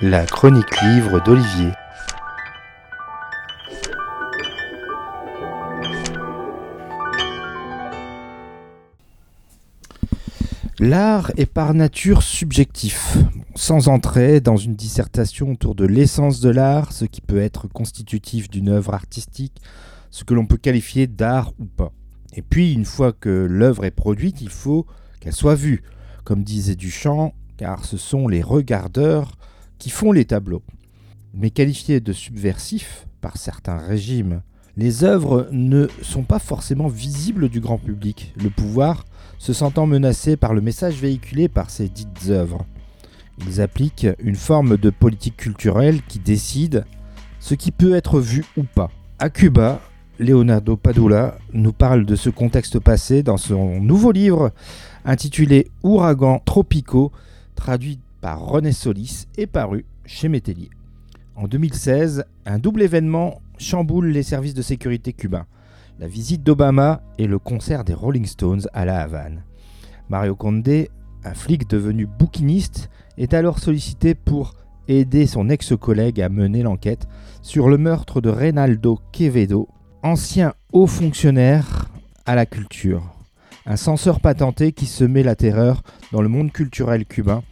La chronique livre d'Olivier. L'art est par nature subjectif, sans entrer dans une dissertation autour de l'essence de l'art, ce qui peut être constitutif d'une œuvre artistique, ce que l'on peut qualifier d'art ou pas. Et puis, une fois que l'œuvre est produite, il faut qu'elle soit vue, comme disait Duchamp, car ce sont les regardeurs qui font les tableaux. Mais qualifiés de subversifs par certains régimes, les œuvres ne sont pas forcément visibles du grand public, le pouvoir se sentant menacé par le message véhiculé par ces dites œuvres. Ils appliquent une forme de politique culturelle qui décide ce qui peut être vu ou pas. À Cuba, Leonardo Padula nous parle de ce contexte passé dans son nouveau livre intitulé Ouragans tropicaux, traduit par René Solis et paru chez Métellier. En 2016, un double événement chamboule les services de sécurité cubains. La visite d'Obama et le concert des Rolling Stones à La Havane. Mario Conde, un flic devenu bouquiniste, est alors sollicité pour aider son ex-collègue à mener l'enquête sur le meurtre de Reynaldo Quevedo, ancien haut fonctionnaire à la culture. Un censeur patenté qui semait la terreur dans le monde culturel cubain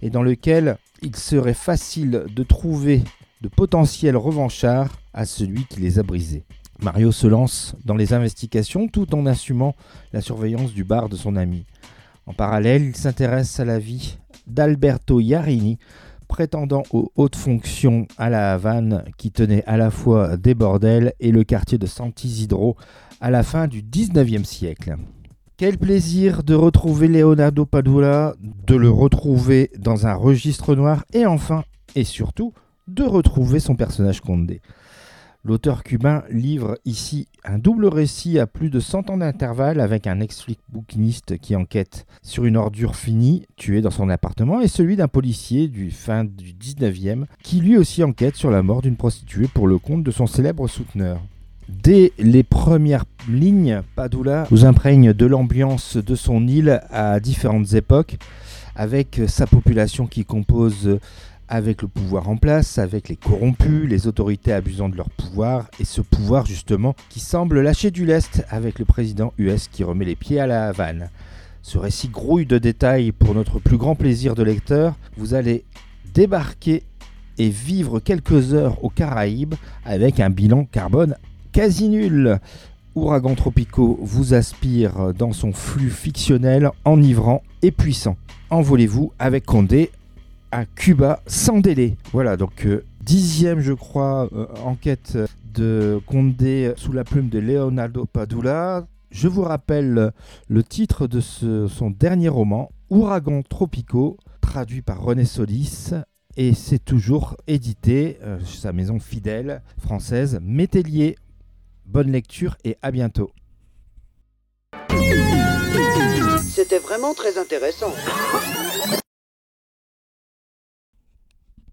et dans lequel il serait facile de trouver de potentiels revanchards à celui qui les a brisés. Mario se lance dans les investigations tout en assumant la surveillance du bar de son ami. En parallèle, il s'intéresse à la vie d'Alberto Iarini, prétendant aux hautes fonctions à la Havane, qui tenait à la fois des bordels et le quartier de Sant'Isidro à la fin du 19e siècle. Quel plaisir de retrouver Leonardo Padula, de le retrouver dans un registre noir et enfin, et surtout, de retrouver son personnage Condé. L'auteur cubain livre ici un double récit à plus de 100 ans d'intervalle avec un ex-flic bouquiniste qui enquête sur une ordure finie tuée dans son appartement et celui d'un policier du fin du 19e qui lui aussi enquête sur la mort d'une prostituée pour le compte de son célèbre souteneur. Dès les premières lignes, Padula nous imprègne de l'ambiance de son île à différentes époques avec sa population qui compose avec le pouvoir en place, avec les corrompus, les autorités abusant de leur pouvoir, et ce pouvoir justement qui semble lâcher du lest avec le président US qui remet les pieds à la Havane. Ce récit grouille de détails pour notre plus grand plaisir de lecteur. Vous allez débarquer et vivre quelques heures aux Caraïbes avec un bilan carbone quasi nul. Ouragan tropicaux vous aspire dans son flux fictionnel, enivrant et puissant. Envolez-vous avec Condé à Cuba sans délai. Voilà, donc euh, dixième, je crois, euh, enquête de Condé sous la plume de Leonardo Padula. Je vous rappelle le titre de son dernier roman, Ouragan tropicaux, traduit par René Solis. Et c'est toujours édité euh, sa maison fidèle française, Métellier. Bonne lecture et à bientôt. C'était vraiment très intéressant.